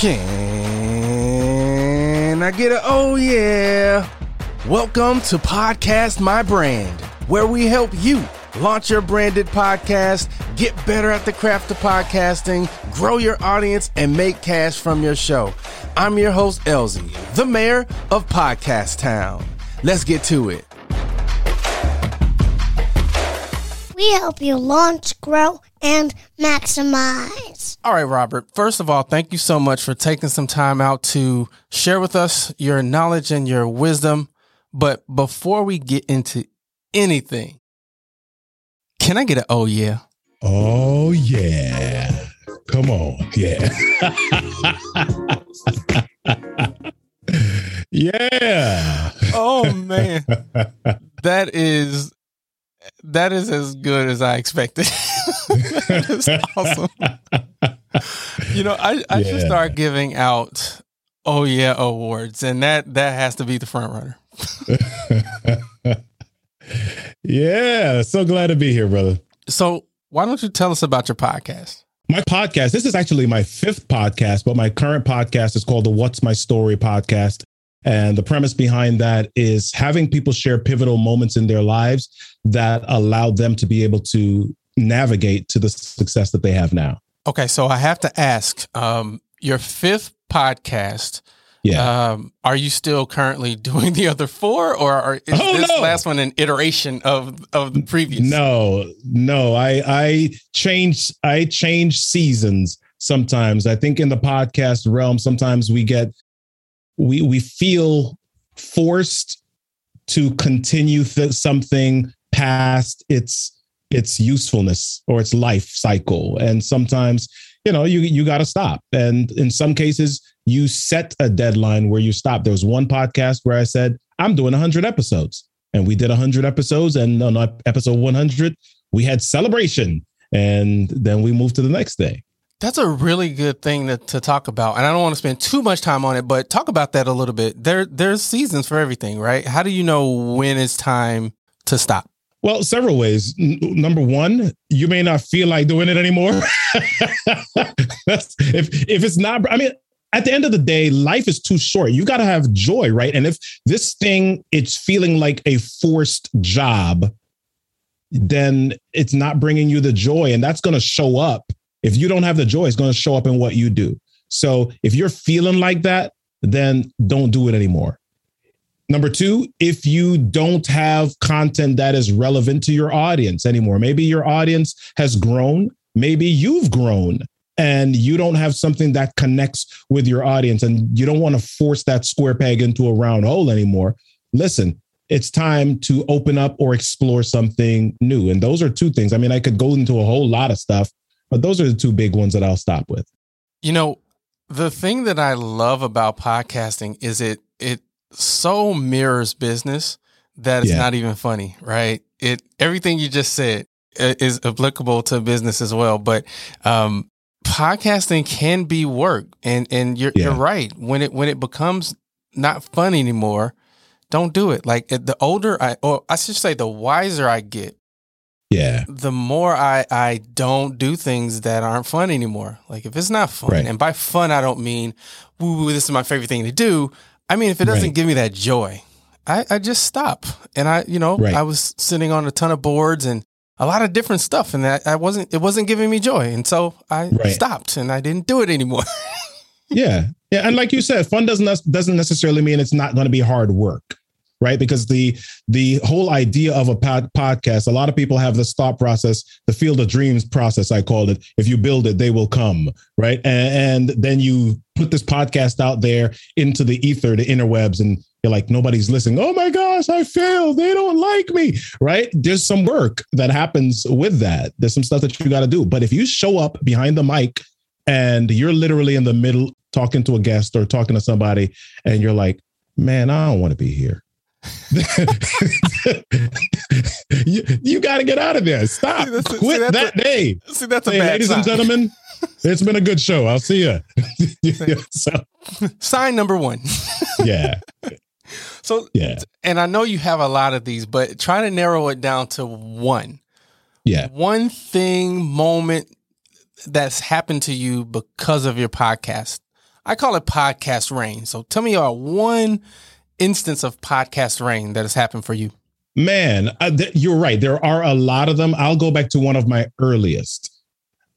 Can I get a oh yeah? Welcome to Podcast My Brand, where we help you launch your branded podcast, get better at the craft of podcasting, grow your audience, and make cash from your show. I'm your host, Elzie, the mayor of Podcast Town. Let's get to it. We help you launch, grow, and maximize. All right, Robert. First of all, thank you so much for taking some time out to share with us your knowledge and your wisdom. But before we get into anything, can I get an oh yeah? Oh yeah. Come on. Yeah. yeah. Oh man. that is that is as good as I expected. that is awesome. you know, I, I yeah. should start giving out oh yeah awards, and that that has to be the front runner. yeah, so glad to be here, brother. So, why don't you tell us about your podcast? My podcast, this is actually my fifth podcast, but my current podcast is called the What's My Story podcast. And the premise behind that is having people share pivotal moments in their lives that allowed them to be able to navigate to the success that they have now. Okay, so I have to ask um, your fifth podcast. Yeah. Um, are you still currently doing the other four, or are, is oh, this no. last one an iteration of of the previous? No, no. I I change I change seasons sometimes. I think in the podcast realm, sometimes we get we we feel forced to continue th- something past its its usefulness or its life cycle. And sometimes you know you you got to stop. And in some cases you set a deadline where you stop. There was one podcast where i said i'm doing 100 episodes. And we did 100 episodes and on episode 100 we had celebration. And then we moved to the next day that's a really good thing to, to talk about. And I don't want to spend too much time on it, but talk about that a little bit. There there's seasons for everything, right? How do you know when it's time to stop? Well, several ways. N- number one, you may not feel like doing it anymore. if if it's not, I mean, at the end of the day, life is too short. You got to have joy, right? And if this thing it's feeling like a forced job, then it's not bringing you the joy, and that's going to show up. If you don't have the joy, it's going to show up in what you do. So if you're feeling like that, then don't do it anymore. Number two, if you don't have content that is relevant to your audience anymore, maybe your audience has grown, maybe you've grown and you don't have something that connects with your audience and you don't want to force that square peg into a round hole anymore. Listen, it's time to open up or explore something new. And those are two things. I mean, I could go into a whole lot of stuff, but those are the two big ones that I'll stop with. You know, the thing that I love about podcasting is it it so mirrors business that it's yeah. not even funny, right? It everything you just said is applicable to business as well, but um, podcasting can be work, and and you're yeah. you're right when it when it becomes not fun anymore, don't do it. Like the older I, or I should say, the wiser I get, yeah, the more I I don't do things that aren't fun anymore. Like if it's not fun, right. and by fun I don't mean, woo, this is my favorite thing to do. I mean, if it doesn't right. give me that joy, I, I just stop. And I, you know, right. I was sitting on a ton of boards and a lot of different stuff, and that I wasn't, it wasn't giving me joy, and so I stopped and I didn't do it anymore. yeah, yeah, and like you said, fun doesn't doesn't necessarily mean it's not going to be hard work right? Because the the whole idea of a pod, podcast a lot of people have this thought process the field of dreams process i called it. If you build it they will come right? And, and then you put this podcast out there into the ether the interwebs and you're like nobody's listening. Oh my gosh i failed. They don't like me right? There's some work that happens with that. There's some stuff that you got to do. But if you show up behind the mic and you're literally in the middle talking to a guest or talking to somebody and you're like man i don't want to be here you, you got to get out of there. Stop. See, Quit see, that a, day. See, that's a hey, bad ladies sign. and gentlemen. It's been a good show. I'll see you. so, sign number one. yeah. So yeah, and I know you have a lot of these, but try to narrow it down to one. Yeah. One thing, moment that's happened to you because of your podcast. I call it podcast rain. So tell me about one instance of podcast rain that has happened for you. Man, uh, th- you're right. There are a lot of them. I'll go back to one of my earliest.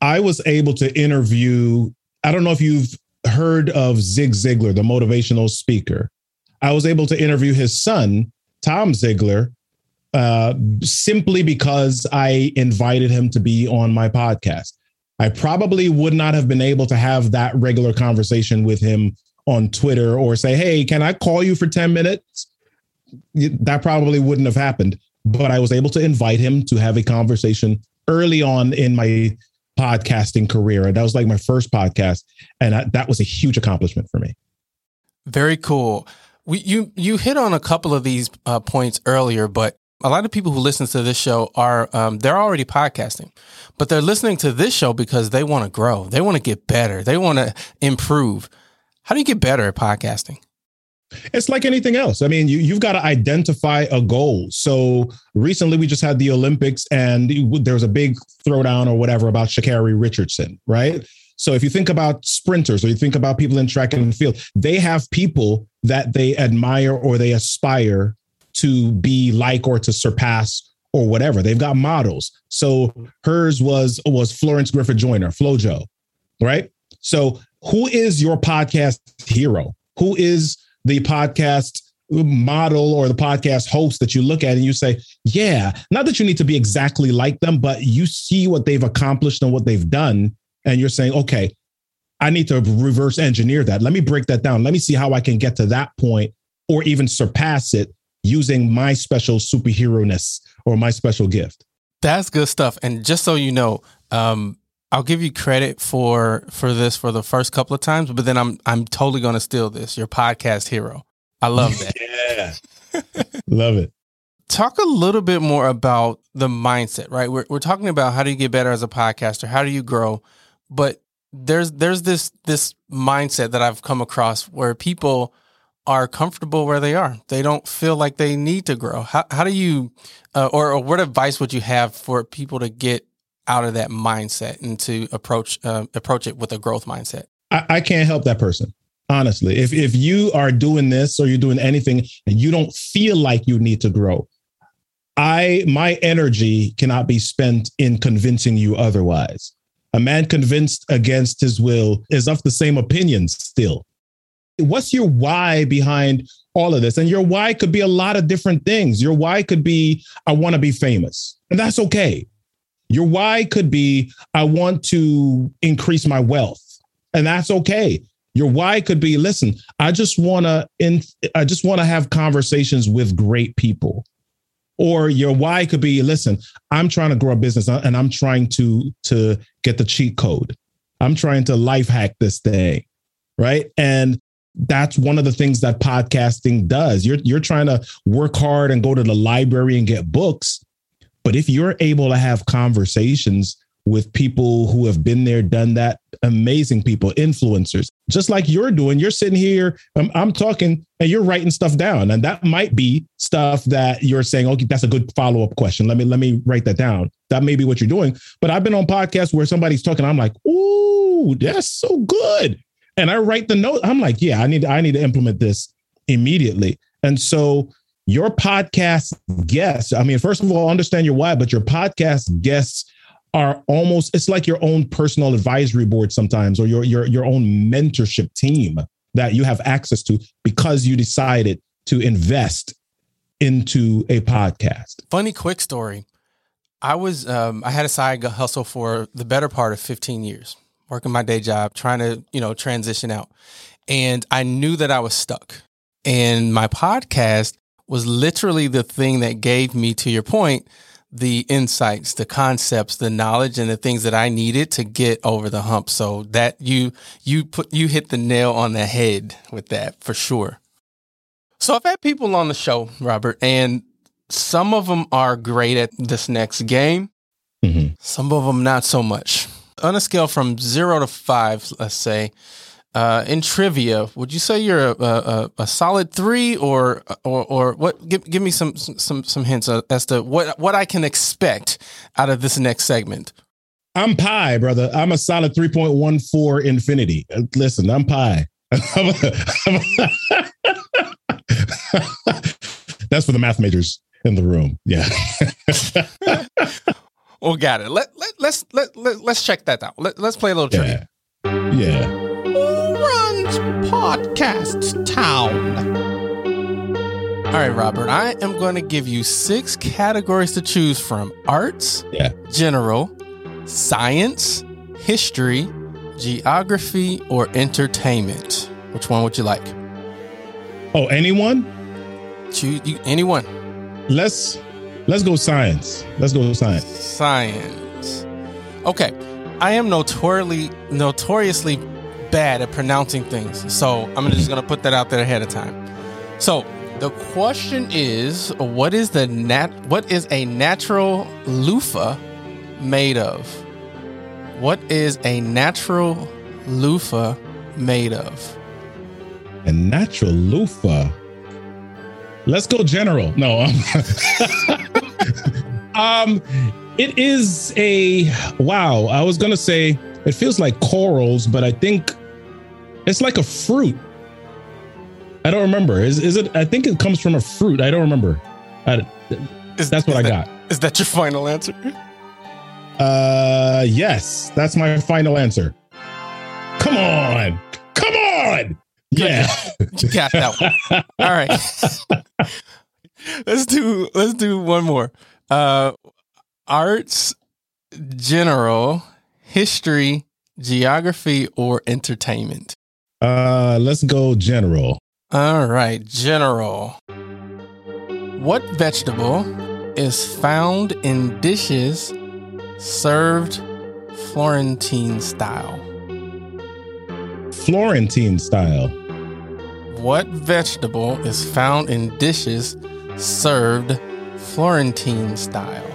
I was able to interview, I don't know if you've heard of Zig Ziglar, the motivational speaker. I was able to interview his son, Tom Ziglar, uh, simply because I invited him to be on my podcast. I probably would not have been able to have that regular conversation with him on Twitter or say, Hey, can I call you for 10 minutes? That probably wouldn't have happened. But I was able to invite him to have a conversation early on in my podcasting career. And that was like my first podcast. And I, that was a huge accomplishment for me. Very cool. We, you you hit on a couple of these uh, points earlier, but a lot of people who listen to this show are um, they're already podcasting, but they're listening to this show because they want to grow, they want to get better, they want to improve. How do you get better at podcasting? It's like anything else. I mean, you, you've got to identify a goal. So recently we just had the Olympics and there was a big throwdown or whatever about Sha'Carri Richardson, right? So if you think about sprinters or you think about people in track and field, they have people that they admire or they aspire to be like or to surpass or whatever. They've got models. So hers was was Florence Griffith Joyner, FloJo, right? So who is your podcast hero? Who is the podcast model or the podcast host that you look at and you say, yeah, not that you need to be exactly like them, but you see what they've accomplished and what they've done. And you're saying, okay, I need to reverse engineer that. Let me break that down. Let me see how I can get to that point or even surpass it using my special superhero ness or my special gift. That's good stuff. And just so you know, um, I'll give you credit for for this for the first couple of times, but then I'm I'm totally going to steal this. Your podcast hero. I love that. yeah, love it. Talk a little bit more about the mindset, right? We're we're talking about how do you get better as a podcaster, how do you grow, but there's there's this this mindset that I've come across where people are comfortable where they are. They don't feel like they need to grow. How, how do you, uh, or, or, what advice would you have for people to get out of that mindset and to approach uh, approach it with a growth mindset? I, I can't help that person. Honestly, if if you are doing this or you're doing anything and you don't feel like you need to grow, I my energy cannot be spent in convincing you otherwise. A man convinced against his will is of the same opinion still what's your why behind all of this? And your why could be a lot of different things. Your why could be, I want to be famous, and that's okay. Your why could be, I want to increase my wealth, and that's okay. Your why could be, listen, I just want to, in, I just want to have conversations with great people. Or your why could be, listen, I'm trying to grow a business uh, and I'm trying to to get the cheat code. I'm trying to life hack this thing, right? And that's one of the things that podcasting does. You're you're trying to work hard and go to the library and get books, but if you're able to have conversations with people who have been there, done that, amazing people, influencers, just like you're doing, you're sitting here, I'm, I'm talking, and you're writing stuff down, and that might be stuff that you're saying, okay, that's a good follow up question. Let me let me write that down. That may be what you're doing. But I've been on podcasts where somebody's talking, I'm like, ooh, that's so good and I write the note. I'm like, yeah, I need I need to implement this immediately. And so your podcast guests, I mean, first of all, understand your why, but your podcast guests are almost it's like your own personal advisory board sometimes or your your your own mentorship team that you have access to because you decided to invest into a podcast. Funny quick story. I was um, I had a side hustle for the better part of 15 years working my day job, trying to, you know, transition out. And I knew that I was stuck. And my podcast was literally the thing that gave me, to your point, the insights, the concepts, the knowledge, and the things that I needed to get over the hump. So that you you put you hit the nail on the head with that for sure. So I've had people on the show, Robert, and some of them are great at this next game. Mm-hmm. Some of them not so much on a scale from zero to five, let's say, uh, in trivia, would you say you're a, a, a, solid three, or or or what? Give give me some some some hints as to what what I can expect out of this next segment. I'm pie, brother. I'm a solid three point one four infinity. Listen, I'm pie. That's for the math majors in the room. Yeah. well, got it. Let, let, let's let, let, let's check that out. Let, let's play a little trivia. Yeah. yeah. Runs Podcast Town? All right, Robert, I am going to give you six categories to choose from arts, yeah. general, science, history, geography, or entertainment. Which one would you like? Oh, anyone? Choose you, anyone. Let's let's go science. Let's go science. Science. Okay. I am notoriously notoriously bad at pronouncing things. So I'm just gonna put that out there ahead of time. So the question is, what is the nat? What is a natural loofah made of? What is a natural loofah made of? A natural loofah. Let's go general. No. um, it is a wow. I was gonna say it feels like corals, but I think it's like a fruit. I don't remember. Is is it? I think it comes from a fruit. I don't remember. I, is, that's what I that, got. Is that your final answer? Uh, yes, that's my final answer. Come on, come on. Good yeah, you got that one. All right, let's do let's do one more. Uh, arts, general, history, geography, or entertainment. Uh, let's go general. All right, general. What vegetable is found in dishes served Florentine style? Florentine style. What vegetable is found in dishes served Florentine style?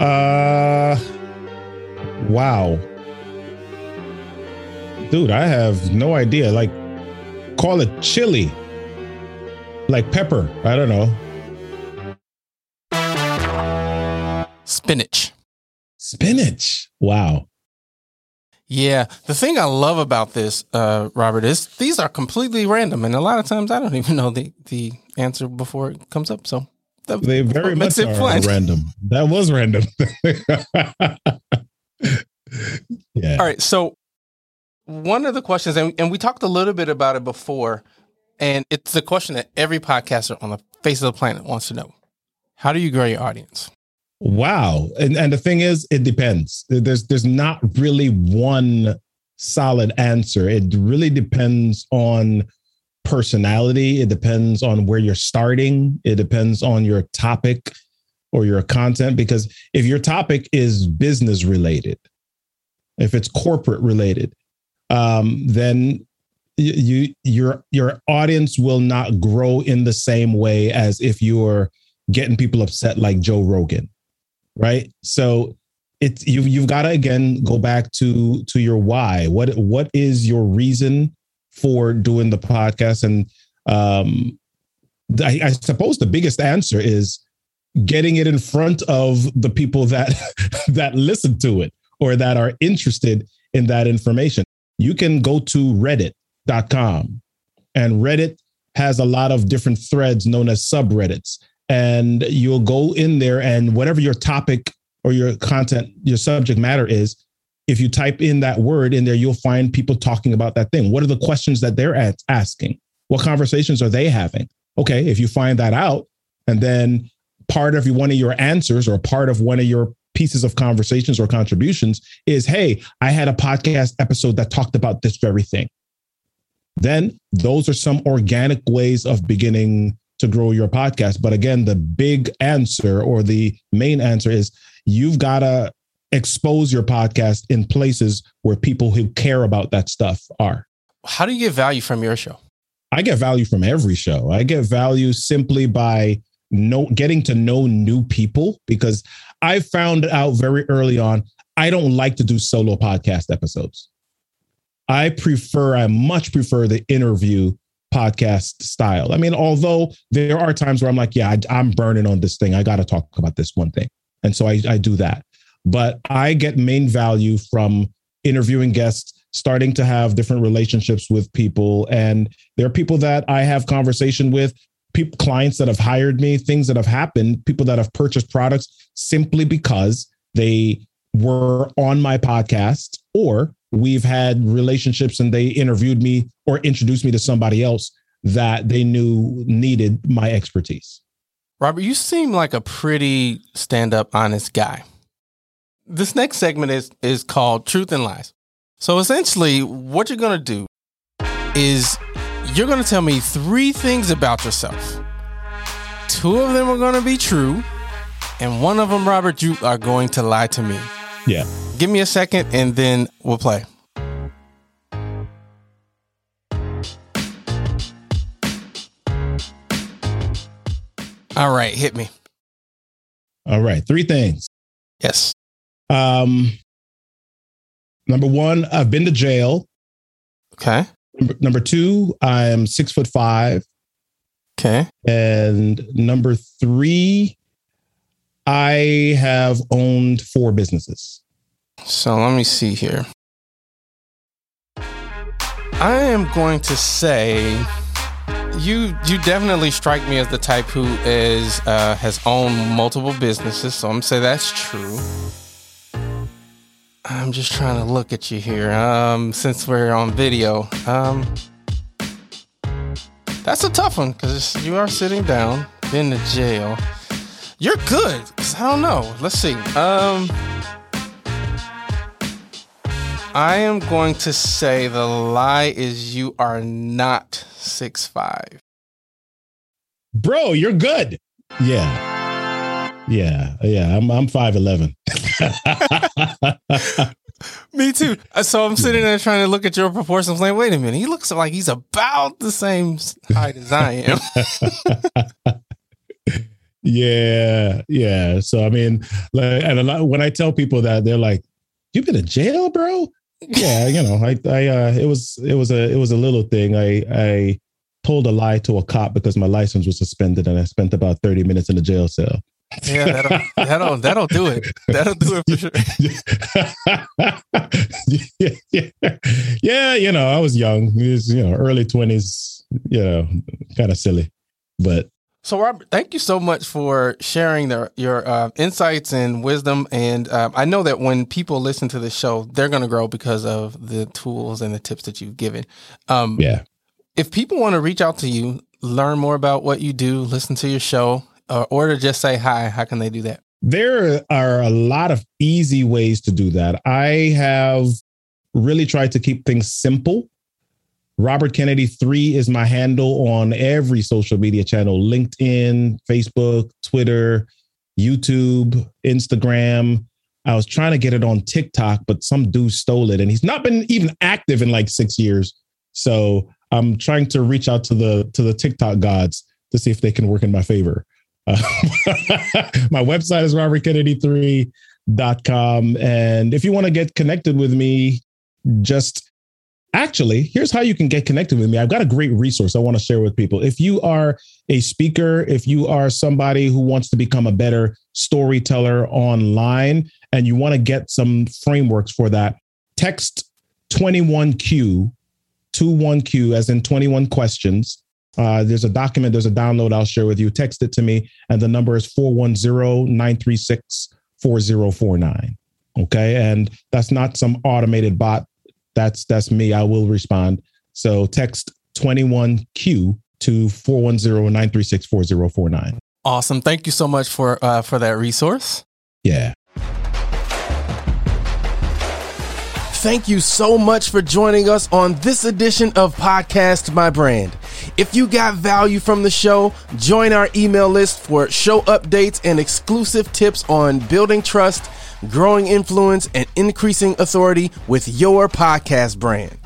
Uh, wow. Dude, I have no idea. Like, call it chili, like pepper. I don't know. Spinach. Spinach. Wow. Yeah, the thing I love about this, uh, Robert, is these are completely random, and a lot of times I don't even know the the answer before it comes up. So that, they very much are fun. random. That was random. yeah. All right. So one of the questions, and, and we talked a little bit about it before, and it's the question that every podcaster on the face of the planet wants to know: How do you grow your audience? Wow, and and the thing is, it depends. There's there's not really one solid answer. It really depends on personality. It depends on where you're starting. It depends on your topic or your content. Because if your topic is business related, if it's corporate related, um, then you your your audience will not grow in the same way as if you're getting people upset like Joe Rogan, right? So it's you you've got to again go back to to your why. What what is your reason for doing the podcast? And um, I, I suppose the biggest answer is getting it in front of the people that that listen to it or that are interested in that information you can go to reddit.com and Reddit has a lot of different threads known as subreddits. And you'll go in there and whatever your topic or your content, your subject matter is, if you type in that word in there, you'll find people talking about that thing. What are the questions that they're asking? What conversations are they having? Okay, if you find that out, and then part of one of your answers or part of one of your pieces of conversations or contributions is hey, I had a podcast episode that talked about this very thing. Then those are some organic ways of beginning to grow your podcast. But again, the big answer or the main answer is you've got to expose your podcast in places where people who care about that stuff are. How do you get value from your show? I get value from every show. I get value simply by know getting to know new people because I found out very early on I don't like to do solo podcast episodes. I prefer, I much prefer the interview podcast style. I mean, although there are times where I'm like, yeah, I, am burning on this thing. I got to talk about this one thing. And so I, I do that. But I get main value from interviewing guests starting to have different relationships with people. And there are people that I have conversation with, people, clients that have hired me, things that have happened, people that have purchased products simply because they were on my podcast or we've had relationships and they interviewed me or introduced me to somebody else that they knew needed my expertise. Robert, you seem like a pretty stand up, honest guy. This next segment is, is called Truth and Lies. So essentially, what you're going to do is you're going to tell me three things about yourself. Two of them are going to be true, and one of them, Robert, you are going to lie to me. Yeah. Give me a second and then we'll play. All right, hit me. All right, three things. Yes. Um, number one, I've been to jail. Okay. Number, number two, I am six foot five. Okay. And number three, I have owned four businesses. So let me see here. I am going to say you you definitely strike me as the type who is uh, has owned multiple businesses. So I'm gonna say that's true. I'm just trying to look at you here. Um, since we're on video, um, that's a tough one because you are sitting down, been to jail. You're good. Cause I don't know. Let's see. Um, I am going to say the lie is you are not six five. Bro, you're good. Yeah. Yeah, yeah, I'm I'm five eleven. Me too. Uh, so I'm sitting there trying to look at your proportions. like, wait a minute, he looks like he's about the same height as I am. yeah, yeah. So I mean, like, and a lot, when I tell people that, they're like, "You've been in jail, bro." Yeah, you know, I, I, uh, it was, it was a, it was a little thing. I, I told a lie to a cop because my license was suspended, and I spent about thirty minutes in a jail cell. Yeah, that'll, that'll that'll do it. That'll do it for sure. yeah, yeah, yeah, you know, I was young. Was, you know, early twenties. You know, kind of silly, but so, Robert, thank you so much for sharing the, your uh, insights and wisdom. And uh, I know that when people listen to the show, they're going to grow because of the tools and the tips that you've given. Um, yeah. If people want to reach out to you, learn more about what you do, listen to your show, uh, or to just say hi, how can they do that? There are a lot of easy ways to do that. I have really tried to keep things simple. Robert Kennedy 3 is my handle on every social media channel LinkedIn, Facebook, Twitter, YouTube, Instagram. I was trying to get it on TikTok, but some dude stole it and he's not been even active in like six years. So I'm trying to reach out to the to the TikTok gods to see if they can work in my favor. Uh, my website is robertkennedy3.com. And if you want to get connected with me, just actually, here's how you can get connected with me. I've got a great resource I want to share with people. If you are a speaker, if you are somebody who wants to become a better storyteller online, and you want to get some frameworks for that, text 21Q, 21Q, as in 21 questions. Uh, there's a document, there's a download I'll share with you. Text it to me, and the number is 410 936 4049. Okay. And that's not some automated bot that's that's me. I will respond. So text 21Q to 410-936-4049. Awesome. Thank you so much for uh, for that resource. Yeah. Thank you so much for joining us on this edition of Podcast My Brand. If you got value from the show, join our email list for show updates and exclusive tips on building trust growing influence, and increasing authority with your podcast brand.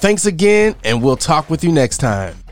Thanks again, and we'll talk with you next time.